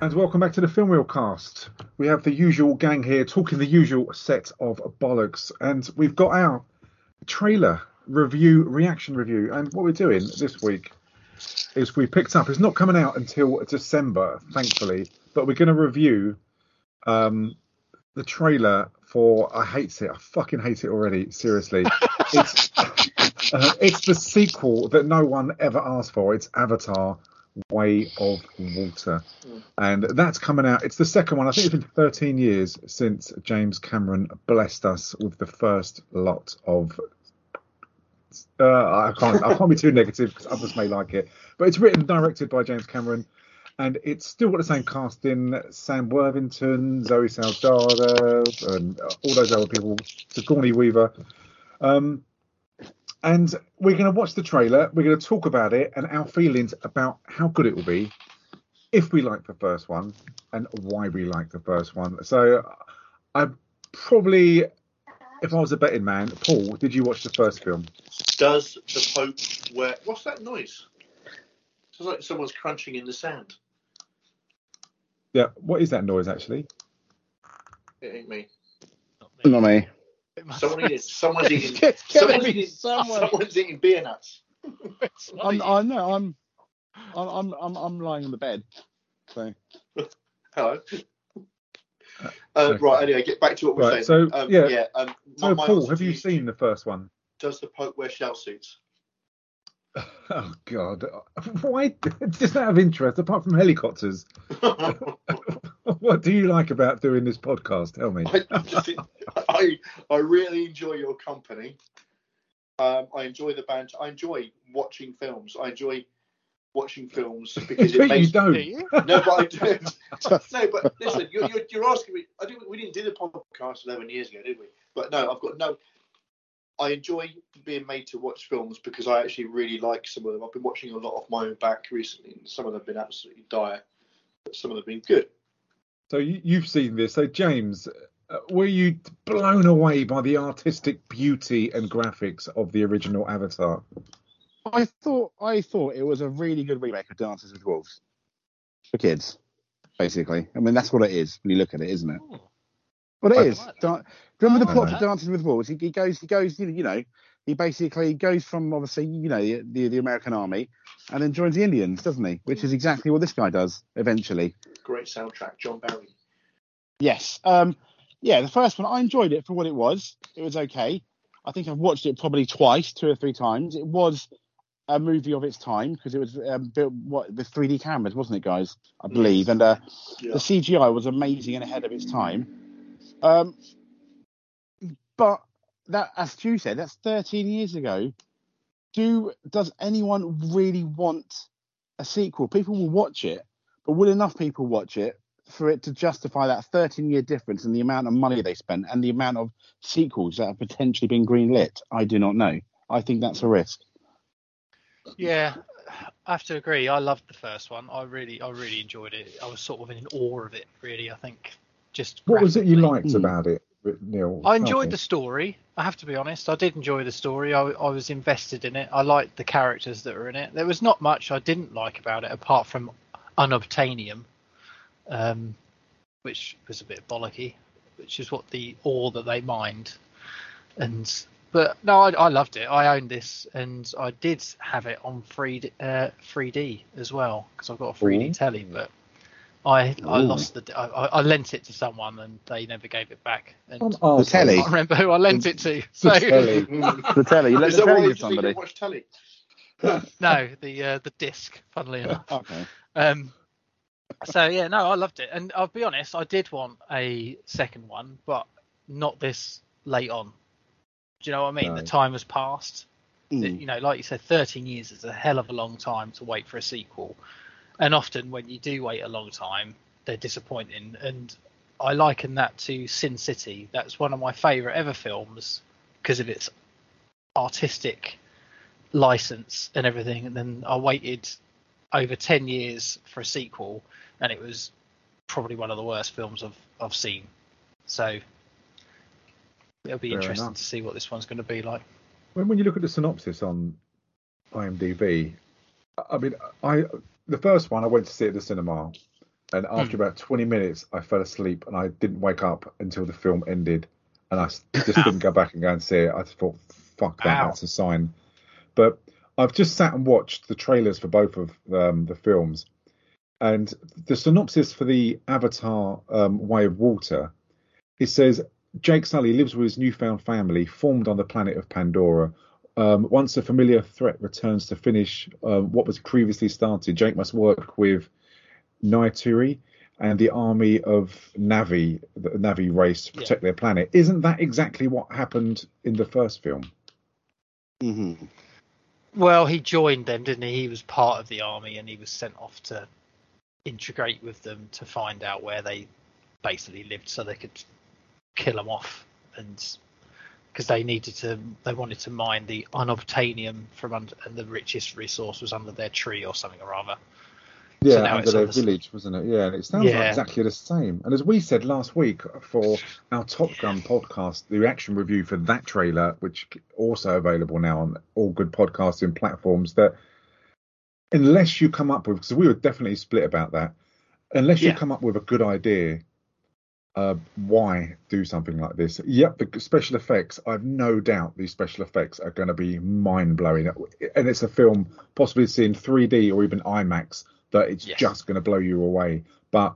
and welcome back to the Film Wheel cast. We have the usual gang here talking the usual set of bollocks, and we've got our trailer review, reaction review. And what we're doing this week is we picked up. It's not coming out until December, thankfully, but we're going to review um, the trailer for. I hate it. I fucking hate it already. Seriously, it's uh, it's the sequel that no one ever asked for. It's Avatar Way of Water. And that's coming out. It's the second one. I think it's been 13 years since James Cameron blessed us with the first lot of. Uh, I can't. I can't be too negative because others may like it. But it's written, directed by James Cameron, and it's still got the same casting: Sam Worthington, Zoe Saldana, and all those other people. Sigourney Weaver. Um, and we're going to watch the trailer. We're going to talk about it and our feelings about how good it will be, if we like the first one, and why we like the first one. So, I probably, if I was a betting man, Paul, did you watch the first film? Does the Pope wear. What's that noise? Sounds like someone's crunching in the sand. Yeah. What is that noise actually? It ain't me. Not me. It must Someone be. eating, someone's eating, It's someone's eating, someone. someone's eating beer nuts. I'm. I know. I'm, I'm, I'm, I'm, I'm lying on the bed. So Hello. Uh, okay. right, anyway, get back to what we're Right, saying. so, um, yeah. yeah um, my- So, my Paul, have to you seen the first one? Does the Pope wear shell suits? Oh God! Why? Just out of interest, apart from helicopters, what do you like about doing this podcast? Tell me. just, I, I really enjoy your company. Um, I enjoy the band. I enjoy watching films. I enjoy watching films because it But you don't. Do you? No, but I do. no, but listen, you're, you're, you're asking me. I didn't. We didn't do the podcast 11 years ago, did we? But no, I've got no. I enjoy being made to watch films because I actually really like some of them. I've been watching a lot off my own back recently, and some of them have been absolutely dire, but some of them have been good. So you, you've seen this. So James, were you blown away by the artistic beauty and graphics of the original Avatar? I thought, I thought it was a really good remake of Dances with Wolves for kids, basically. I mean, that's what it is when you look at it, isn't it? Oh, Well, it I is. like. Dan- do you remember the plot like to that. Dances with Wolves? He, he goes, he goes, you you know, he basically goes from obviously, you know, the, the the American army, and then joins the Indians, doesn't he? Which is exactly what this guy does eventually. Great soundtrack, John Barry. Yes. Um. Yeah, the first one I enjoyed it for what it was. It was okay. I think I've watched it probably twice, two or three times. It was a movie of its time because it was um, built what with 3D cameras, wasn't it, guys? I believe, and uh, Yeah. the CGI was amazing and ahead of its time. Um, but that, as Stu said, that's 13 years ago. Do does anyone really want a sequel? People will watch it, but will enough people watch it for it to justify that 13 year difference in the amount of money they spent and the amount of sequels that have potentially been greenlit? I do not know. I think that's a risk. Yeah, I have to agree. I loved the first one. I really, I really enjoyed it. I was sort of in awe of it. Really, I think just. What was it you liked Hmm. about it, Neil? I enjoyed Okay. the story. I have to be honest. I did enjoy the story. I, I was invested in it. I liked the characters that were in it. There was not much I didn't like about it, apart from unobtainium, um, which was a bit bollocky, which is what the ore that they mined. And but no, I, I loved it. I owned this, and I did have it on 3D, uh, 3D as well because I've got a 3D Ooh. telly, but. I, I lost the I, I I lent it to someone and they never gave it back. And On The arsehole. telly. I can't remember who I lent it to. So The telly. The telly. You let Is the telly you to just need to somebody. watch telly? no, the uh, the disc, funnily enough. Okay. Um, so yeah, no, I loved it, and I'll be honest, I did want a second one, but not this late on. Do you know what I mean? No. The time has passed. Mm. You know, like you said, 13 years is a hell of a long time to wait for a sequel, and often when you do wait a long time, they're disappointing. And I liken that to Sin City. That's one of my favourite ever films because of its artistic license and everything. And then I waited over 10 years for a sequel, and it was probably one of the worst films I've, I've seen. So it'll be Fair interesting enough. to see what this one's going to be like. When, when you look at the synopsis on IMDb, I- I mean, I the first one I went to see at the cinema, and hmm. after about 20 minutes, I fell asleep and I didn't wake up until the film ended, and I just didn't go back and go and see it. I just thought, fuck that, Ow. that's a sign. But I've just sat and watched the trailers for both of um, the films, and the synopsis for the Avatar um, Way of Water, it says Jake Sully lives with his newfound family formed on the planet of Pandora. Um, once a familiar threat returns to finish um, what was previously started, Jake must work with Neytiri and the army of Na'vi, the Na'vi race, to protect their planet. Isn't that exactly what happened in the first film? hmm Well, he joined them, didn't he? He was part of the army, and he was sent off to integrate with them to find out where they basically lived, so they could kill them off, and because they needed to, they wanted to mine the unobtainium from under, and the richest resource was under their tree or something or other. Yeah, now under their obviously- village, wasn't it? Yeah, and it sounds like exactly the same. And as we said last week for our Top Gun podcast, the reaction review for that trailer, which also available now on all good podcasting platforms, that unless you come up with, because we were definitely split about that, unless you Yeah. come up with a good idea, uh, why do something like this? Yep, the special effects. I've no doubt these special effects are going to be mind blowing, and it's a film possibly seen 3D or even IMAX that it's Yes. just going to blow you away. But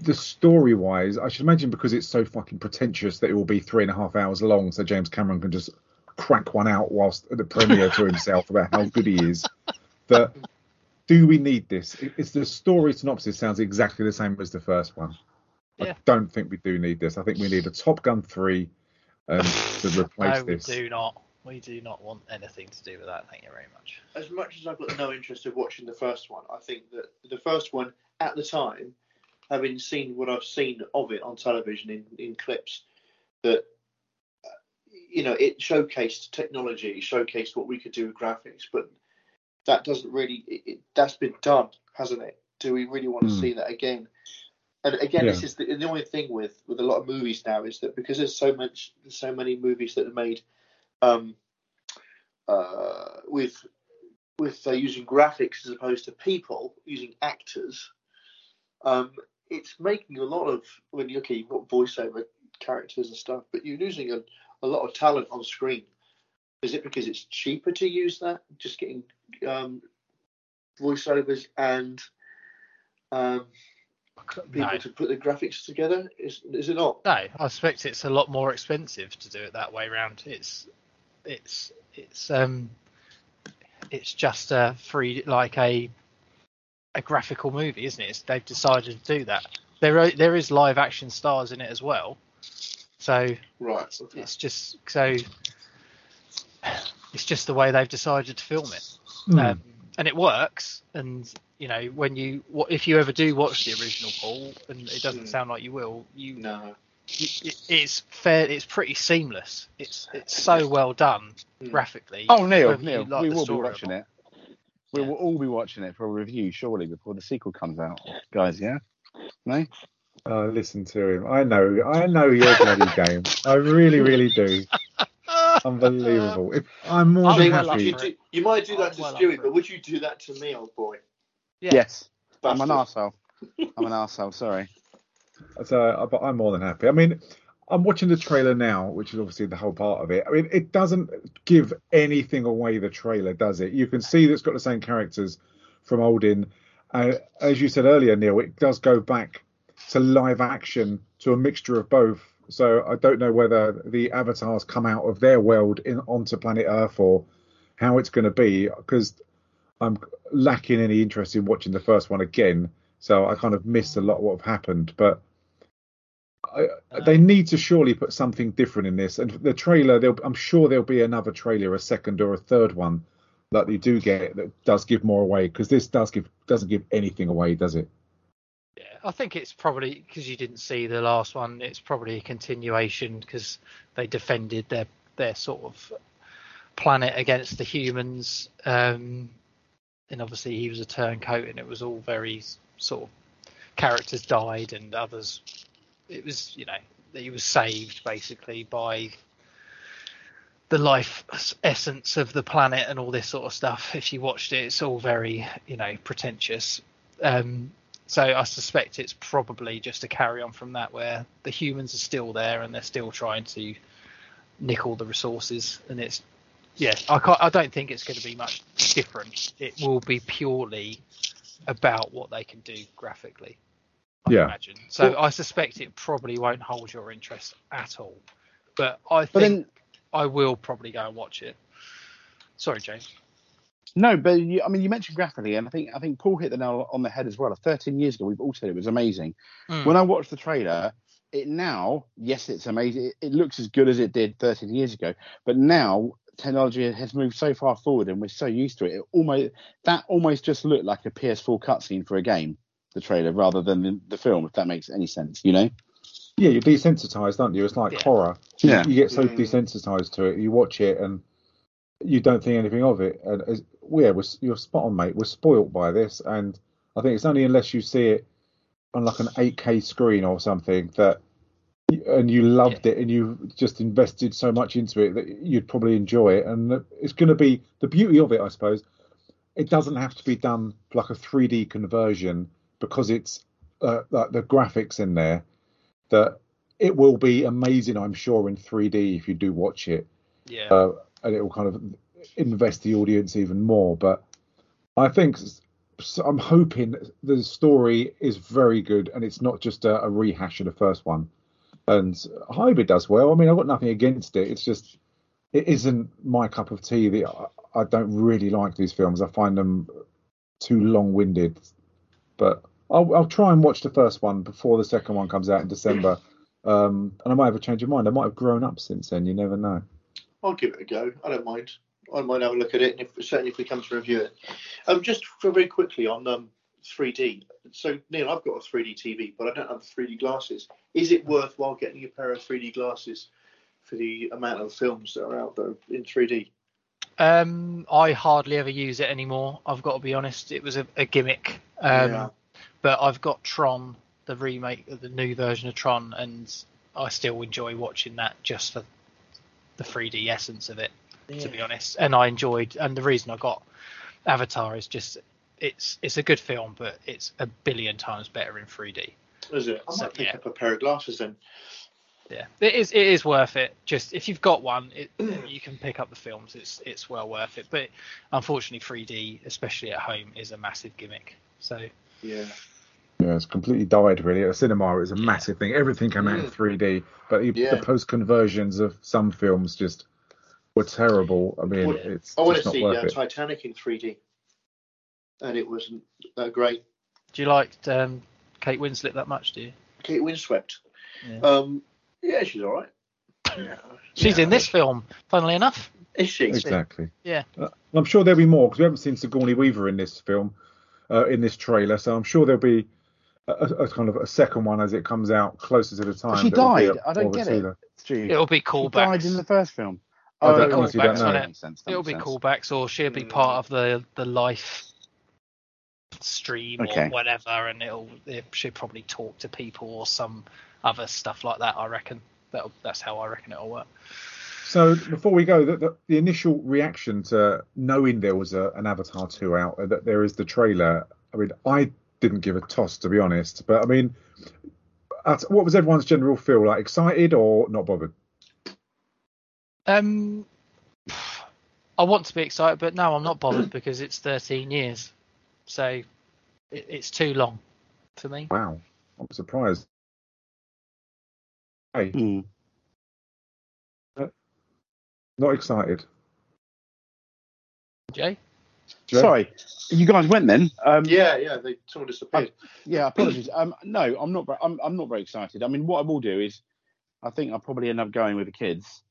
the story wise, I should imagine because it's so fucking pretentious that it will be three and a half hours long, so James Cameron can just crack one out whilst at the premiere to himself about how good he is. That do we need this? It's the story synopsis sounds exactly the same as the first one. Yeah. I don't think we do need this. I think we need a Top Gun three um, to replace no, we this. do not. We do not want anything to do with that. Thank you very much. as much as I've got no interest in watching the first one, I think that the first one at the time, having seen what I've seen of it on television in, in clips, that uh, you know it showcased technology, showcased what we could do with graphics, but that doesn't really it, it, that's been done, hasn't it? Do we really want to Hmm. see that again? And again, this is the, the only thing with with a lot of movies now is that because there's so much, there's so many movies that are made um, uh, with with uh, using graphics as opposed to people using actors, um, it's making a lot of when you okay, you've got voiceover characters and stuff, but you're losing a, a lot of talent on screen. Is it because it's cheaper to use that, just getting um, voiceovers and um, people No. to put the graphics together? Is is it not? No, I suspect it's a lot more expensive to do it that way round. It's it's it's um it's just a free like a a graphical movie, isn't it? It's, they've decided to do that. There are, there is live action stars in it as well, so Right. Okay. it's just so it's just the way they've decided to film it. Hmm. um, and it works. And you know, when you what if you ever do watch the original Paul, and it doesn't Hmm. sound like you will, you, No. You it's fair. It's pretty seamless. It's it's so well done Hmm. graphically. Oh, Neil, Neil, like we will be watching it. We Yeah. will all be watching it for a review, surely, before the sequel comes out, guys. Yeah, no. Oh, listen to him. I know. I know your bloody game. I really, really do. Unbelievable. If, I'm more I'm than well happy. you, do, you might do that I'm to well Stewie, but would you do that to me, old boy? Yeah. Yes, I'm an Bastard. arsehole. I'm an arsehole. Sorry. So, but I'm more than happy. I mean, I'm watching the trailer now, which is obviously the whole part of it. I mean, it doesn't give anything away. The trailer does it. You can see that it's got the same characters from Odin. Uh, as you said earlier, Neil, it does go back to live action to a mixture of both. So I don't know whether the avatars come out of their world in onto planet Earth or how it's going to be because I'm lacking any interest in watching the first one again. So I kind of missed a lot of what happened, but I, they need to surely put something different in this. And the trailer, I'm sure there'll be another trailer, a second or a third one that you do get that does give more away because this does give doesn't give anything away, does it? Yeah, I think it's probably because you didn't see the last one. It's probably a continuation because they defended their their sort of planet against the humans. Um, and obviously he was a turncoat, and it was all very sort of characters died and others. It was you know he was saved basically by the life essence of the planet and all this sort of stuff. If you watched it, it's all very you know pretentious. Um, So I suspect it's probably just a carry on from that, where the humans are still there and they're still trying to nick all the resources, and it's yeah. I can't, I don't think it's going to be much different. It will be purely about what they can do graphically. I Yeah. imagine. So I suspect it probably won't hold your interest at all. But I think But then I will probably go and watch it. Sorry, James. no, but you, I mean, you mentioned graphically, and I think I think Paul hit the nail on the head as well. 13 years ago, we've all said it was amazing. Mm. When I watched the trailer, it now, yes, it's amazing. It, it looks as good as it did 13 years ago, but now technology has moved so far forward, and we're so used to it. It almost that almost just looked like a PS4 cutscene for a game, the trailer, rather than the, the film. If that makes any sense, you know? Yeah, you're desensitized, aren't you? It's like Yeah. horror. Yeah. You get so Mm. desensitized to it, you watch it and you don't think anything of it. And as, yeah, we're, you're spot on, mate. We're spoilt by this, and I think it's only unless you see it on like an 8K screen or something that, and you loved it and you just invested so much into it that you'd probably enjoy it. And it's going to be the beauty of it, I suppose. It doesn't have to be done like a 3D conversion because it's uh, like the graphics in there that it will be amazing, I'm sure, in 3D if you do watch it, Yeah. uh, and it will kind of invest the audience even more. But I think so I'm hoping the story is very good and it's not just a, a rehash of the first one. And it does well. I mean, I've got nothing against it. It's just it isn't my cup of tea. The, I, I don't really like these films. I find them too long-winded. But I'll, I'll try and watch the first one before the second one comes out in December. Um, and I might have a change of mind. I might have grown up since then. You never know. I'll give it a go. I don't mind. I don't have a look at it, and if, certainly if we come to review it. Um, just very quickly on um, 3D. So Neil, I've got a 3D TV, but I don't have 3D glasses. Is it worthwhile getting a pair of 3D glasses for the amount of films that are out there in 3D? Um, I hardly ever use it anymore. I've got to be honest. It was a, a gimmick. Um, Yeah. But I've got Tron, the remake of the new version of Tron, and I still enjoy watching that just for the 3D essence of it, to be honest. And I enjoyed, and the reason I got Avatar is just it's it's a good film, but it's a billion times better in 3D. Is it? I So, might pick yeah. up a pair of glasses then. Yeah, it is. It is worth it. Just if you've got one, it, you can pick up the films. It's it's well worth it. But unfortunately, 3D, especially at home, is a massive gimmick. So Yeah. Yeah, it's completely died really. At cinema, it was a Yeah. massive thing. Everything came out in 3D, but the, Yeah. the post conversions of some films just were terrible. I mean, Well, it's I want to see worth uh. Titanic in 3D, and it wasn't that great. do you like um, Kate Winslet that much? Do you? Kate Windswept. Yeah. Um, yeah, she's all right. Yeah. She's Yeah. in this film, funnily enough. Is she? Exactly. Yeah. Uh, I'm sure there'll be more because we haven't seen Sigourney Weaver in this film, uh, in this trailer. So I'm sure there'll be a, a, a kind of a second one as it comes out closer to the time. she that'll be died. a- I don't more of a get it. teaser. Stu. It'll be callbacks. She callbacks. died in the first film. Oh, honestly don't callbacks, That it? makes sense, that It'll be sense. callbacks, or she'll be part of the the life stream Okay. or whatever, and it'll it, she'll probably talk to people or some other stuff like that. I reckon that that's how I reckon it'll work. So before we go, the, the, the initial reaction to knowing there was a, an Avatar 2 out, uh, that there is the trailer. I mean, I didn't give a toss to be honest, but I mean, at, what was everyone's general feel like? Excited or not bothered? Um, I want to be excited, but no, I'm not bothered because it's 13 years, so it, it's too long for me. Wow, I'm surprised. Hey, Hmm. not excited. Jay, Joe? Sorry, you guys went then. Um, Yeah, yeah. They sort of disappeared. Yeah, apologies. Um, no, I'm not. I'm, I'm not very excited. I mean, what I will do is, I think I'll probably end up going with the kids.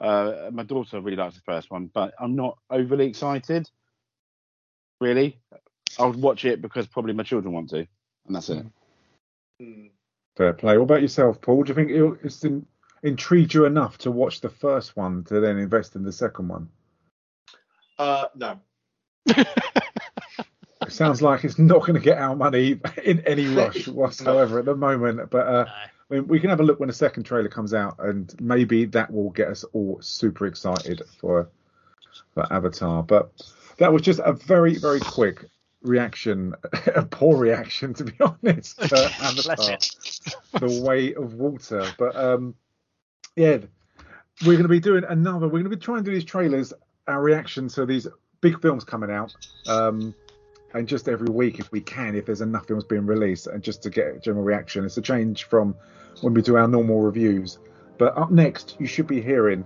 Uh, my daughter really likes the first one, but I'm not overly excited. Really, I'll watch it because probably my children want to, and that's it. Hmm. Fair play. What about yourself, Paul? Do you think it'll, it's in, intrigued you enough to watch the first one to then invest in the second one? Uh, no. It sounds like it's not going to get our money in any rush whatsoever at the moment. But uh, no. I mean, we can have a look when the second trailer comes out, and maybe that will get us all super excited for for Avatar. But that was just a very very quick reaction, a poor reaction to be honest, to Avatar. The Way of Water. But um, yeah, we're going to be doing another. We're going to be trying to do these trailers, our reaction to these big films coming out. Um, and just every week, if we can, if there's enough films being released, and just to get a general reaction. It's a change from when we do our normal reviews. But up next, you should be hearing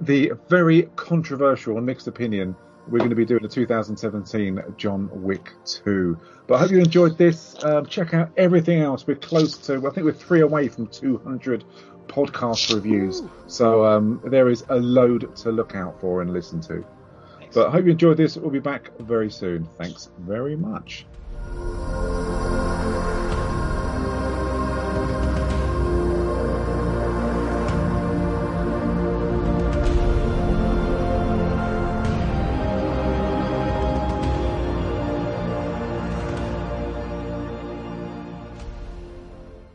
the very controversial and mixed opinion. We're going to be doing the 2017 John Wick 2. But I hope you enjoyed this. Um, check out everything else. We're close to, I think we're three away from 200 podcast reviews. So um, there is a load to look out for and listen to. But I hope you enjoyed this. We'll be back very soon. Thanks very much.